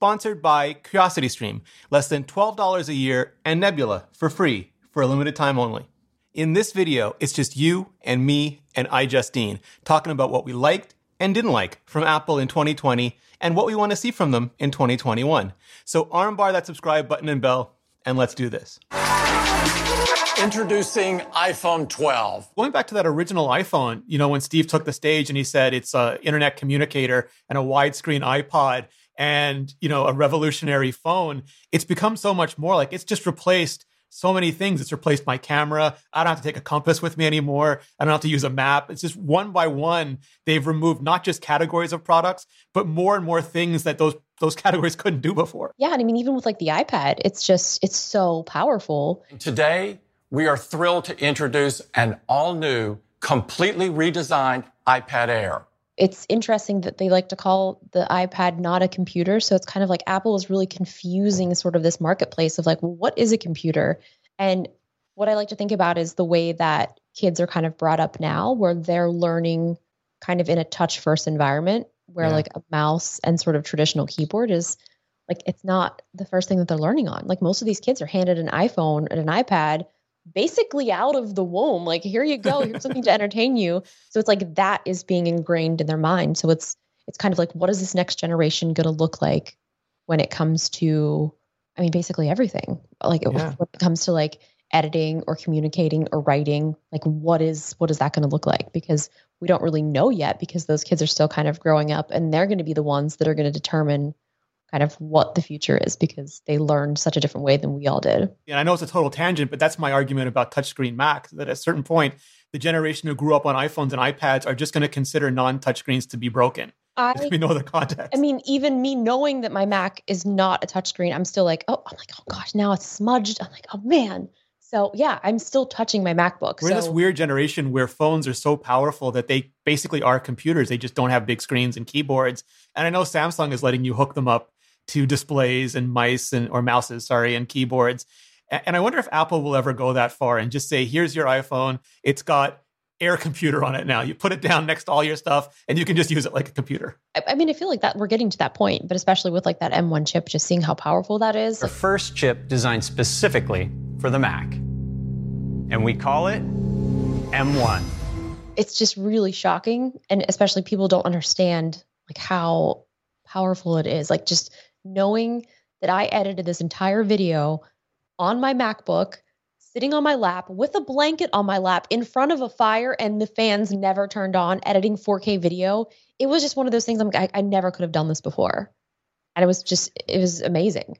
sponsored by CuriosityStream, less than $12 a year, and Nebula for free for a limited time only. In this video, it's just you and me and iJustine talking about what we liked and didn't like from Apple in 2020 and what we want to see from them in 2021. So armbar that subscribe button and bell, and let's do this. Introducing iPhone 12. Going back to that original iPhone, you know, when Steve took the stage and he said it's a internet communicator and a widescreen iPod and, you know, a revolutionary phone, it's become so much more like it's just replaced so many things. It's replaced my camera. I don't have to take a compass with me anymore. I don't have to use a map. It's just one by one, they've removed not just categories of products, but more and more things that those those categories couldn't do before. Yeah, and I mean even with like the iPad, it's just it's so powerful. Today, we are thrilled to introduce an all-new, completely redesigned iPad Air it's interesting that they like to call the iPad not a computer. So it's kind of like Apple is really confusing sort of this marketplace of like, well, what is a computer? And what I like to think about is the way that kids are kind of brought up now, where they're learning kind of in a touch first environment, where yeah. like a mouse and sort of traditional keyboard is like, it's not the first thing that they're learning on. Like most of these kids are handed an iPhone and an iPad basically out of the womb. Like, here you go, here's something to entertain you. So it's like that is being ingrained in their mind. So it's it's kind of like, what is this next generation going to look like when it comes to, I mean, basically everything. Like yeah. when it comes to like editing or communicating or writing, like what is what is that going to look like? Because we don't really know yet because those kids are still kind of growing up and they're going to be the ones that are going to determine kind of what the future is because they learned such a different way than we all did. And I know it's a total tangent, but that's my argument about touchscreen Mac that at a certain point, the generation who grew up on iPhones and iPads are just going to consider non touchscreens to be broken. I There's no other context. I mean, even me knowing that my Mac is not a touchscreen, I'm still like, oh, I'm like, oh gosh, now it's smudged. I'm like, oh man. So yeah, I'm still touching my MacBook. We're so. in this weird generation where phones are so powerful that they basically are computers. They just don't have big screens and keyboards. And I know Samsung is letting you hook them up to displays and mice and or mouses, sorry, and keyboards. And I wonder if Apple will ever go that far and just say, here's your iPhone. It's got Air computer on it now. You put it down next to all your stuff and you can just use it like a computer. I mean, I feel like that we're getting to that point, but especially with like that M1 chip, just seeing how powerful that is. The first chip designed specifically for the Mac. And we call it M1. It's just really shocking. And especially people don't understand like how powerful it is. Like just knowing that I edited this entire video on my MacBook, sitting on my lap with a blanket on my lap in front of a fire and the fans never turned on, editing 4K video. It was just one of those things I'm, I, I never could have done this before. And it was just, it was amazing.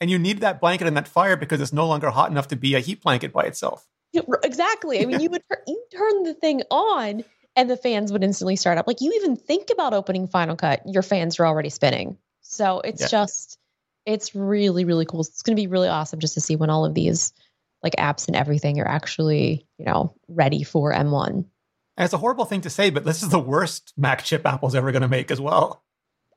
And you need that blanket and that fire because it's no longer hot enough to be a heat blanket by itself. Exactly. I mean, you would you turn the thing on and the fans would instantly start up. Like you even think about opening Final Cut, your fans are already spinning. So it's yeah. just, it's really, really cool. It's going to be really awesome just to see when all of these like apps and everything are actually, you know, ready for M1. And it's a horrible thing to say, but this is the worst Mac chip Apple's ever going to make as well.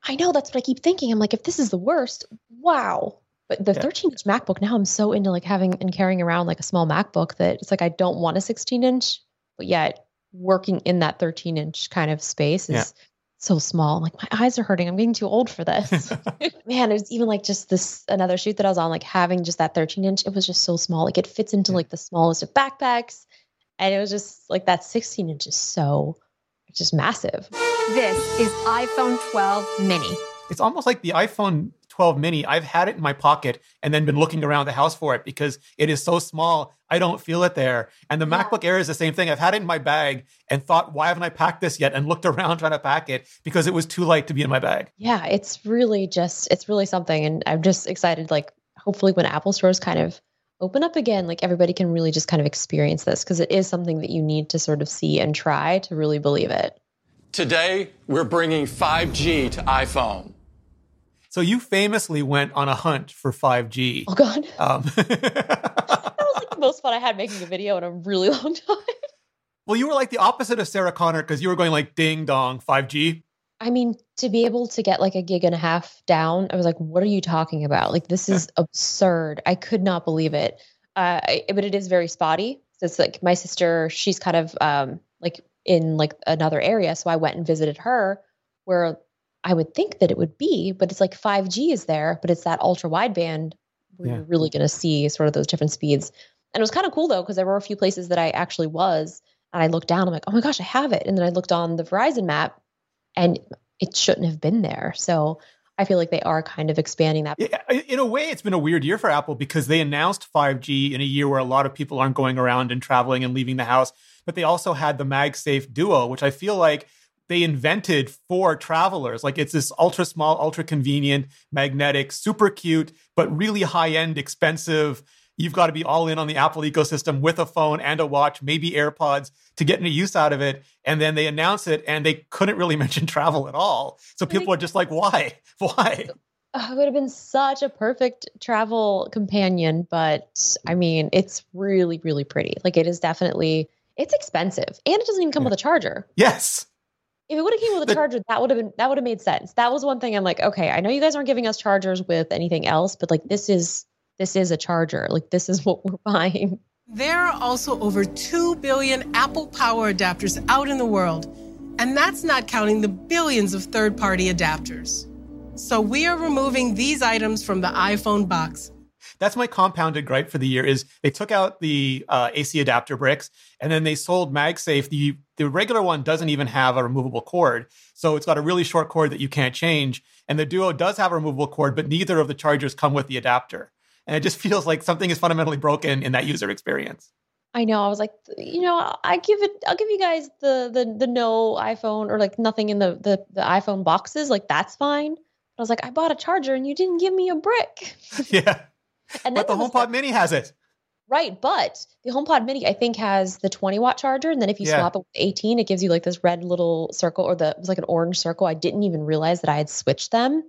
I know that's what I keep thinking. I'm like, if this is the worst, wow. But the 13 inch MacBook now, I'm so into like having and carrying around like a small MacBook that it's like I don't want a 16 inch, but yet working in that 13 inch kind of space is yeah so small. I'm like, my eyes are hurting. I'm getting too old for this. Man, it was even like just this another shoot that I was on, like having just that 13 inch, it was just so small. Like it fits into like the smallest of backpacks. And it was just like that 16 inch is so just massive. This is iPhone 12 mini. It's almost like the iPhone 12 mini, I've had it in my pocket and then been looking around the house for it because it is so small. I don't feel it there. And the yeah. MacBook Air is the same thing. I've had it in my bag and thought, why haven't I packed this yet? And looked around trying to pack it because it was too light to be in my bag. Yeah, it's really just, it's really something. And I'm just excited, like, hopefully when Apple stores kind of open up again, like everybody can really just kind of experience this because it is something that you need to sort of see and try to really believe it. Today, we're bringing 5G to iPhone. So you famously went on a hunt for 5G. Oh God. Um, that was like the most fun I had making a video in a really long time. Well, you were like the opposite of Sarah Connor because you were going like ding dong 5G. I mean, to be able to get like a gig and a half down, I was like, what are you talking about? Like, this is absurd. I could not believe it. Uh, I, but it is very spotty. So it's like my sister, she's kind of um, like in like another area. So I went and visited her where I would think that it would be, but it's like 5G is there, but it's that ultra wideband where Yeah. you're really going to see sort of those different speeds. And it was kind of cool though, because there were a few places that I actually was, and I looked down, I'm like, oh my gosh, I have it. And then I looked on the Verizon map, and it shouldn't have been there. So I feel like they are kind of expanding that. In a way, it's been a weird year for Apple because they announced 5G in a year where a lot of people aren't going around and traveling and leaving the house. But they also had the MagSafe Duo, which I feel like they invented for travelers. Like it's this ultra small, ultra convenient, magnetic, super cute, but really high end, expensive. You've got to be all in on the Apple ecosystem with a phone and a watch, maybe AirPods to get any use out of it. And then they announce it and they couldn't really mention travel at all. So people are just like, why? Why? It would have been such a perfect travel companion, but I mean, it's really, really pretty. Like it is definitely, it's expensive, and it doesn't even come Yeah. with a charger. Yes. If it would have came with a charger, that would have been that would have made sense. That was one thing I'm like, okay, I know you guys aren't giving us chargers with anything else, but like this is this is a charger. Like this is what we're buying. There are also over 2 billion Apple Power adapters out in the world, and that's not counting the billions of third party adapters. So we are removing these items from the iPhone box. That's my compounded gripe for the year is they took out the uh, AC adapter bricks and then they sold MagSafe. The the regular one doesn't even have a removable cord. So it's got a really short cord that you can't change. And the Duo does have a removable cord, but neither of the chargers come with the adapter. And it just feels like something is fundamentally broken in that user experience. I know. I was like, you know, I give it. I'll give you guys the the the no iPhone or like nothing in the the the iPhone boxes. Like that's fine. But I was like, I bought a charger and you didn't give me a brick. yeah. And But the HomePod Mini has it. Right, but the HomePod Mini I think has the 20 watt charger, and then if you Yeah. swap it with 18, it gives you like this red little circle, or the it was like an orange circle. I didn't even realize that I had switched them,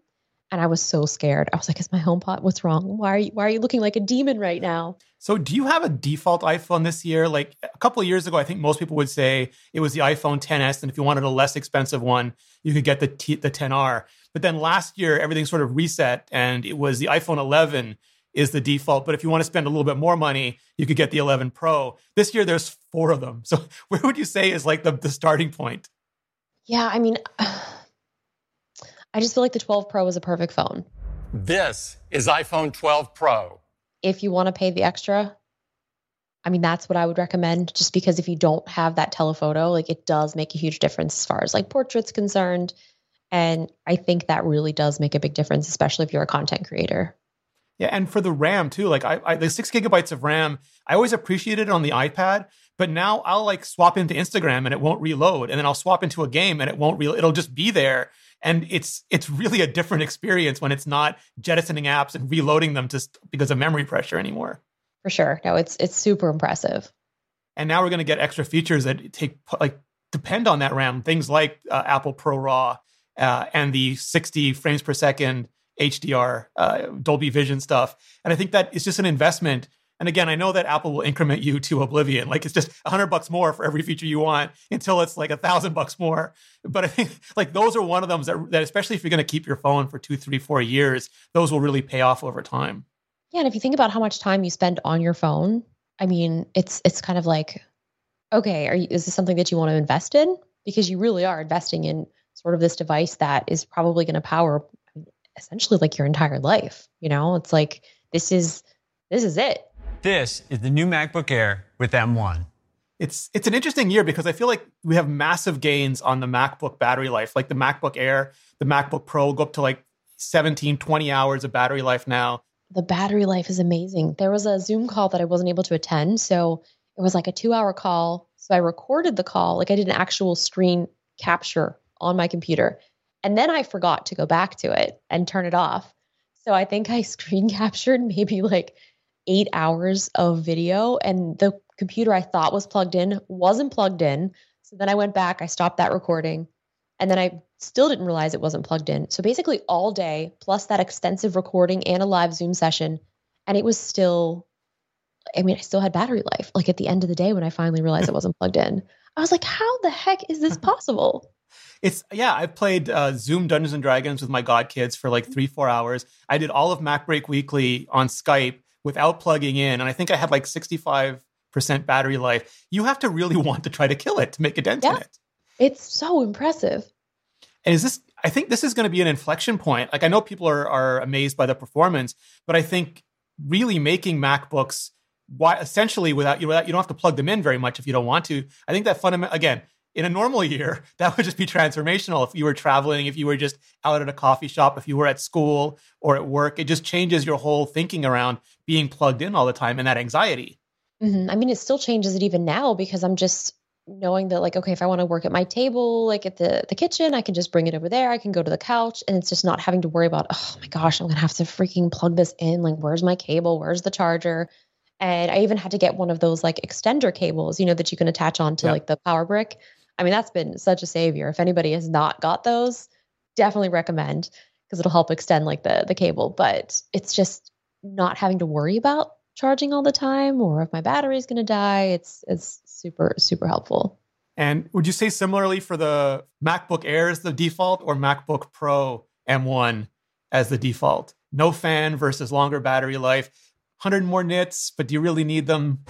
and I was so scared. I was like, "Is my HomePod? What's wrong? Why are you Why are you looking like a demon right now?" So, do you have a default iPhone this year? Like a couple of years ago, I think most people would say it was the iPhone 10s, and if you wanted a less expensive one, you could get the T- the 10R. But then last year, everything sort of reset, and it was the iPhone 11 is the default. But if you want to spend a little bit more money, you could get the 11 Pro. This year, there's four of them. So, where would you say is like the, the starting point? Yeah, I mean, I just feel like the 12 Pro is a perfect phone. This is iPhone 12 Pro. If you want to pay the extra, I mean, that's what I would recommend. Just because if you don't have that telephoto, like it does make a huge difference as far as like portraits concerned. And I think that really does make a big difference, especially if you're a content creator. Yeah, and for the RAM too, like I, I the six gigabytes of RAM, I always appreciated it on the iPad, but now I'll like swap into Instagram and it won't reload, and then I'll swap into a game and it won't re- it'll just be there, and it's it's really a different experience when it's not jettisoning apps and reloading them just because of memory pressure anymore. For sure. No, it's it's super impressive. And now we're going to get extra features that take like depend on that RAM, things like uh, Apple Pro RAW uh, and the 60 frames per second HDR uh, Dolby Vision stuff. And I think that it's just an investment. And again, I know that Apple will increment you to oblivion. Like it's just a hundred bucks more for every feature you want until it's like a thousand bucks more. But I think like those are one of them that, that especially if you're going to keep your phone for two, three, four years, those will really pay off over time. Yeah, and if you think about how much time you spend on your phone, I mean, it's it's kind of like, okay, you, is this something that you want to invest in? Because you really are investing in sort of this device that is probably going to power essentially like your entire life. You know, it's like this is this is it. This is the new MacBook Air with M1. it's it's an interesting year because I feel like we have massive gains on the MacBook battery life. Like the MacBook Air, the MacBook Pro go up to like 17, 20 hours of battery life now. The battery life is amazing. There was a Zoom call that I wasn't able to attend, so it was like a 2-hour call. So I recorded the call, like I did an actual screen capture on my computer. And then I forgot to go back to it and turn it off. So I think I screen captured maybe like 8 hours of video and the computer I thought was plugged in wasn't plugged in. So then I went back, I stopped that recording, and then I still didn't realize it wasn't plugged in. So basically, all day, plus that extensive recording and a live Zoom session, and it was still, I mean, I still had battery life. Like at the end of the day, when I finally realized it wasn't plugged in, I was like, how the heck is this possible? It's yeah, I've played uh, Zoom Dungeons and Dragons with my god kids for like three, four hours. I did all of Mac Break Weekly on Skype without plugging in, and I think I had like 65% battery life. You have to really want to try to kill it to make a dent in it. It's so impressive. And is this I think this is going to be an inflection point. Like I know people are are amazed by the performance, but I think really making MacBooks why essentially without you without you don't have to plug them in very much if you don't want to. I think that fundamental again in a normal year that would just be transformational. If you were traveling if you were just out at a coffee shop if you were at school or at work it just changes your whole thinking around being plugged in all the time and that anxiety. Mm-hmm. I mean, it still changes it even now because I'm just knowing that like okay if i want to work at my table like at the the kitchen i can just bring it over there. I can go to the couch and it's just not having to worry about oh my gosh i'm gonna have to freaking plug this in. Like where's my cable? Where's the charger? And i even had to get one of those like extender cables you know that you can attach onto Yeah. like the power brick i mean that's been such a savior. If anybody has not got those definitely recommend because it'll help extend like the the cable. But it's just not having to worry about charging all the time or if my battery is going to die it's it's super super helpful. And would you say similarly for the macbook air as the default or macbook pro m1 as the default? No fan versus longer battery life. 100 more nits but do you really need them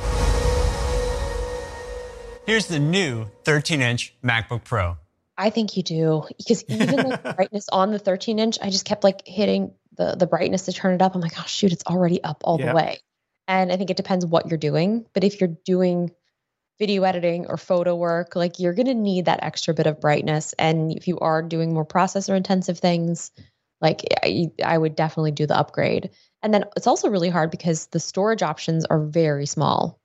Here's the new 13 inch MacBook Pro. I think you do because even the brightness on the 13 inch, I just kept like hitting the the brightness to turn it up. I'm like, oh shoot, it's already up all the way. And I think it depends what you're doing. But if you're doing video editing or photo work, like you're gonna need that extra bit of brightness. And if you are doing more processor intensive things, like I, I would definitely do the upgrade. And then it's also really hard because the storage options are very small.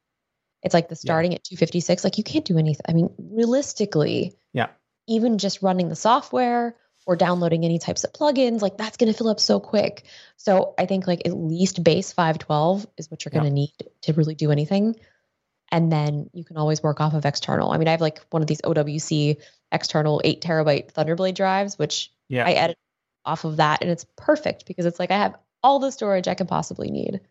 It's like the starting at 256, like you can't do anything. I mean, realistically, yeah even just running the software or downloading any types of plugins, like that's going to fill up so quick. So I think like at least base 512 is what you're going to need to really do anything. And then you can always work off of external. I mean, I have like one of these OWC external eight terabyte Thunderblade drives, which Yeah. I edit off of that. And it's perfect because it's like I have all the storage I can possibly need.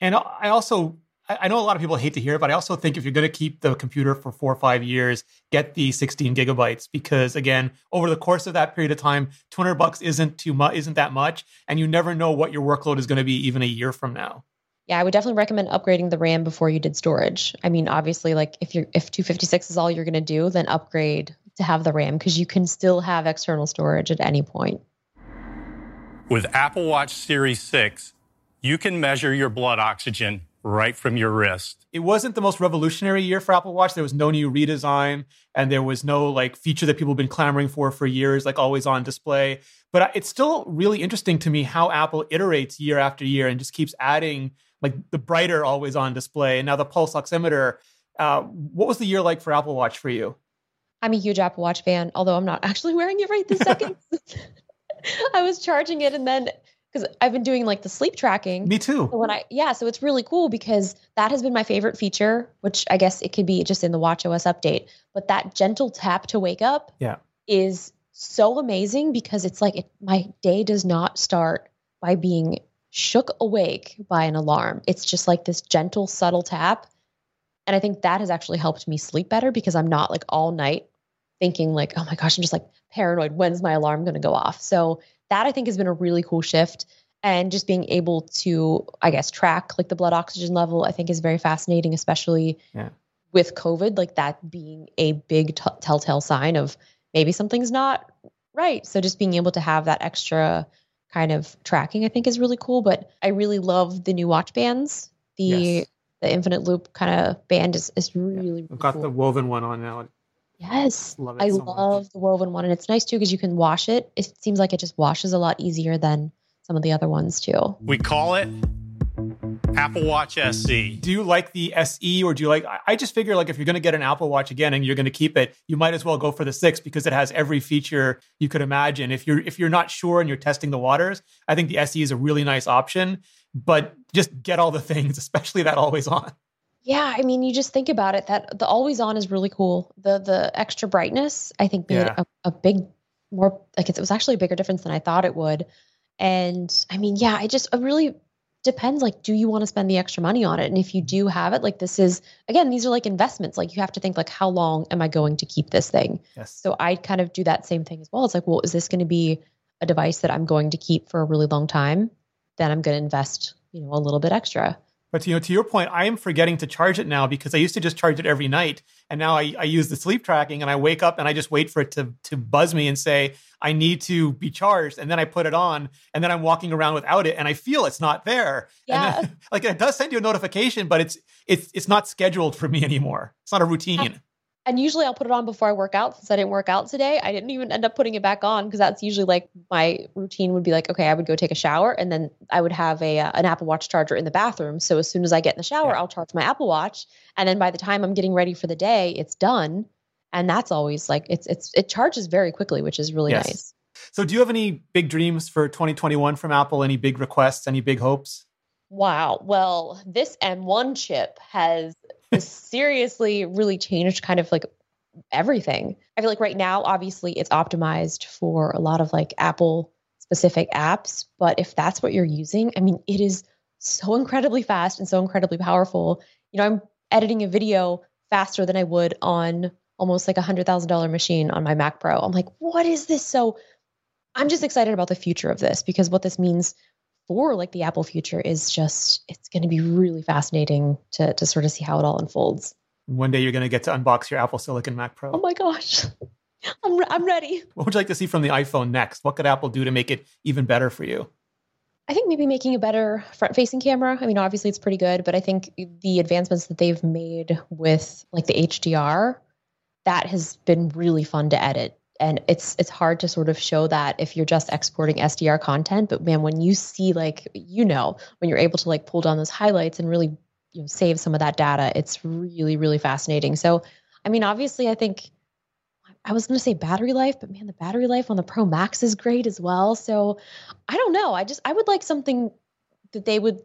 And I also, I I know a lot of people hate to hear it, but I also think if you're going to keep the computer for four or five years, get the 16 gigabytes because again, over the course of that period of time, 200 bucks isn't too much, isn't that much, and you never know what your workload is going to be even a year from now. Yeah, I would definitely recommend upgrading the RAM before you did storage. I mean, obviously, like if you're if 256 is all you're going to do, then upgrade to have the RAM because you can still have external storage at any point. With Apple Watch Series 6, you can measure your blood oxygen right from your wrist. It wasn't the most revolutionary year for Apple Watch. There was no new redesign, and there was no like feature that people have been clamoring for for years, like always on display. But it's still really interesting to me how Apple iterates year after year and just keeps adding like the brighter always on display, and now the pulse oximeter. Uh, what was the year like for Apple Watch for you? I'm a huge Apple Watch fan, although I'm not actually wearing it right this second. I was charging it and then because I've been doing like the sleep tracking. Me too. So when I yeah, so it's really cool because that has been my favorite feature, which I guess it could be just in the Watch OS update. But that gentle tap to wake up Yeah. is so amazing because it's like it, my day does not start by being shook awake by an alarm. It's just like this gentle, subtle tap. And I think that has actually helped me sleep better because I'm not like all night thinking like, oh my gosh, I'm just like paranoid. When's my alarm going to go off? So that I think has been a really cool shift. And just being able to, I guess, track like the blood oxygen level, I think is very fascinating, especially Yeah. with COVID, like that being a big t- telltale sign of maybe something's not right. So just being able to have that extra kind of tracking, I think is really cool. But I really love the new watch bands. The Yes. the infinite loop kind of band is, is really, really I've got cool. the woven one on now. Yes. Love it I so much. love the woven one. And it's nice too because you can wash it. It seems like it just washes a lot easier than some of the other ones too. We call it Apple Watch SE. Do you like the SE or do you like? I- I just figure like if you're going to get an Apple Watch again and you're going to keep it, you might as well go for the six because it has every feature you could imagine. If you're if you're not sure and you're testing the waters, I think the SE is a really nice option. But just get all the things, especially that always on. Yeah, I mean, you just think about it. That the always on is really cool. The the extra brightness, I think, made Yeah. a, a big more like it was actually a bigger difference than I thought it would. And I mean, yeah, it just it really depends. Like, do you want to spend the extra money on it? And if you do have it, like this is again, these are like investments. Like you have to think like, how long am I going to keep this thing? Yes. So I kind of do that same thing as well. It's like, well, is this going to be a device that I'm going to keep for a really long time? Then I'm going to invest, you know, a little bit extra. But you know, to your point, I am forgetting to charge it now because I used to just charge it every night, and now I, I use the sleep tracking, and I wake up and I just wait for it to to buzz me and say I need to be charged, and then I put it on, and then I'm walking around without it, and I feel it's not there. Yeah. Then, like it does send you a notification, but it's it's it's not scheduled for me anymore. It's not a routine. And usually I'll put it on before I work out. Since I didn't work out today, I didn't even end up putting it back on because that's usually like my routine would be like, okay, I would go take a shower and then I would have a uh, an Apple Watch charger in the bathroom. So as soon as I get in the shower, Yeah. I'll charge my Apple Watch, and then by the time I'm getting ready for the day, it's done. And that's always like it's it's it charges very quickly, which is really Yes. nice. So, do you have any big dreams for 2021 from Apple? Any big requests? Any big hopes? Wow. Well, this M1 chip has seriously really changed kind of like everything. I feel like right now, obviously, it's optimized for a lot of like Apple specific apps. But if that's what you're using, I mean, it is so incredibly fast and so incredibly powerful. You know, I'm editing a video faster than I would on almost like a hundred thousand dollar machine on my Mac Pro. I'm like, what is this? So I'm just excited about the future of this because what this means for like the Apple future is just it's going to be really fascinating to to sort of see how it all unfolds. One day you're going to get to unbox your Apple Silicon Mac Pro. Oh my gosh. I'm re- I'm ready. What would you like to see from the iPhone next? What could Apple do to make it even better for you? I think maybe making a better front facing camera. I mean, obviously it's pretty good, but I think the advancements that they've made with like the HDR, that has been really fun to edit. And it's it's hard to sort of show that if you're just exporting SDR content, but man, when you see like you know, when you're able to like pull down those highlights and really you know save some of that data, it's really really fascinating. So, I mean, obviously I think I was going to say battery life, but man, the battery life on the Pro Max is great as well. So I don't know. I just, I would like something that they would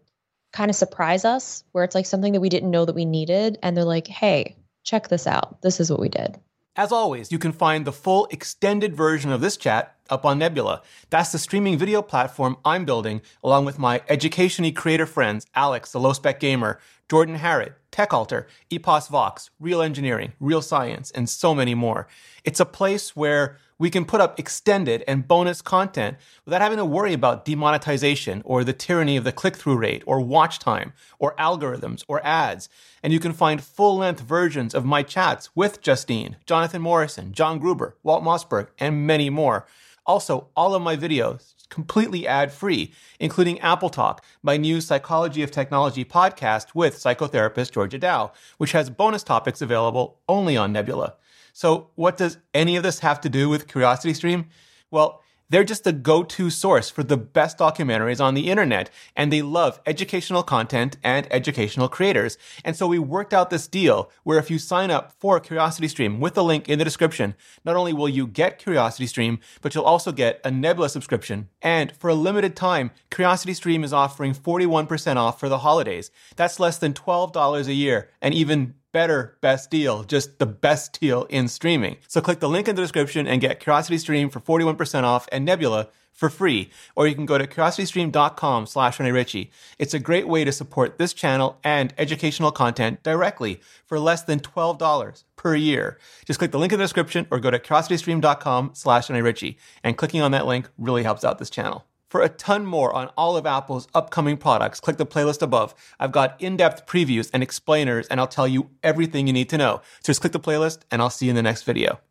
kind of surprise us where it's like something that we didn't know that we needed. And they're like, hey, check this out. This is what we did. As always, you can find the full extended version of this chat up on Nebula. That's the streaming video platform I'm building along with my education creator friends Alex, the low spec gamer, Jordan Harrod, TechAltar, Epos Vox, Real Engineering, Real Science, and so many more. It's a place where we can put up extended and bonus content without having to worry about demonetization or the tyranny of the click through rate or watch time or algorithms or ads. And you can find full length versions of my chats with Justine, Jonathan Morrison, John Gruber, Walt Mossberg, and many more. Also, all of my videos completely ad free, including Apple Talk, my new Psychology of Technology podcast with psychotherapist Georgia Dow, which has bonus topics available only on Nebula. So, what does any of this have to do with CuriosityStream? Well, they're just the go to source for the best documentaries on the internet, and they love educational content and educational creators. And so we worked out this deal where if you sign up for CuriosityStream with the link in the description, not only will you get CuriosityStream, but you'll also get a Nebula subscription. And for a limited time, CuriosityStream is offering 41% off for the holidays. That's less than $12 a year, and even better best deal, just the best deal in streaming. So click the link in the description and get Curiosity Stream for 41% off and Nebula for free. Or you can go to curiositystream.com slash Rene Ritchie. It's a great way to support this channel and educational content directly for less than $12 per year. Just click the link in the description or go to curiositystream.com slash Rene Ritchie. And clicking on that link really helps out this channel. For a ton more on all of Apple's upcoming products, click the playlist above. I've got in depth previews and explainers, and I'll tell you everything you need to know. So just click the playlist, and I'll see you in the next video.